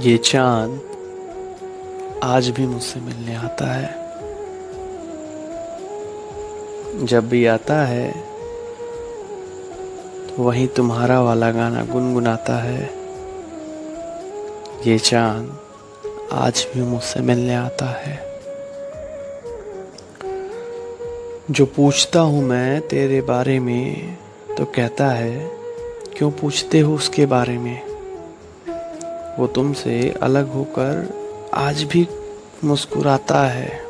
ये चाँद आज भी मुझसे मिलने आता है। जब भी आता है तो वही तुम्हारा वाला गाना गुनगुनाता है। ये चाँद आज भी मुझसे मिलने आता है। जो पूछता हूँ मैं तेरे बारे में तो कहता है, क्यों पूछते हो उसके बारे में? वो तुमसे अलग होकर आज भी मुस्कुराता है।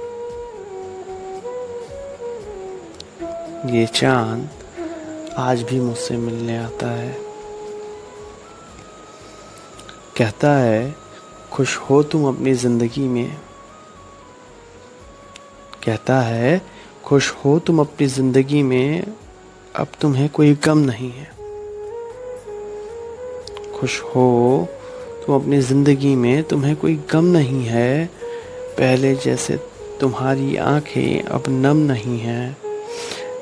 ये चाँद आज भी मुझसे मिलने आता है। कहता है, खुश हो तुम अपनी ज़िंदगी में। कहता है, खुश हो तुम अपनी ज़िंदगी में, अब तुम्हें कोई गम नहीं है। खुश हो तुम अपनी ज़िंदगी में तुम्हें कोई गम नहीं है। पहले जैसे तुम्हारी आँखें अब नम नहीं हैं।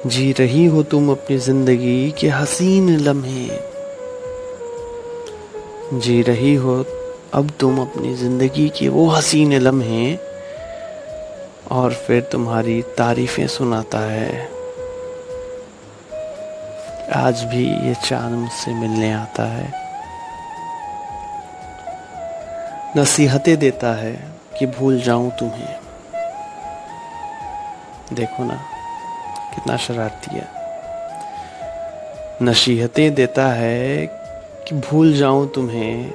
जी रही हो तुम अपनी ज़िंदगी के हसीन लम्हे। जी रही हो अब तुम अपनी ज़िंदगी के वो हसीन लम्हे। और फिर तुम्हारी तारीफ़ें सुनाता है। आज भी ये चाँद मुझसे मिलने आता है। नसीहतें देता है कि भूल जाऊँ तुम्हें। देखो ना, कितना शरारती है। नसीहतें देता है कि भूल जाऊँ तुम्हें।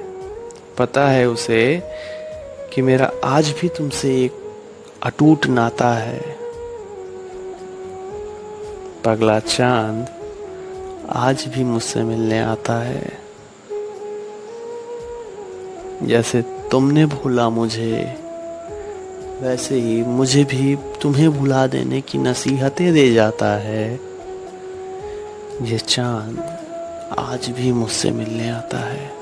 पता है उसे कि मेरा आज भी तुमसे एक अटूट नाता है। पगला चाँद आज भी मुझसे मिलने आता है। जैसे तुमने भूला मुझे। वैसे ही मुझे भी तुम्हें भुला देने की नसीहतें दे जाता है। ये चाँद आज भी मुझसे मिलने आता है।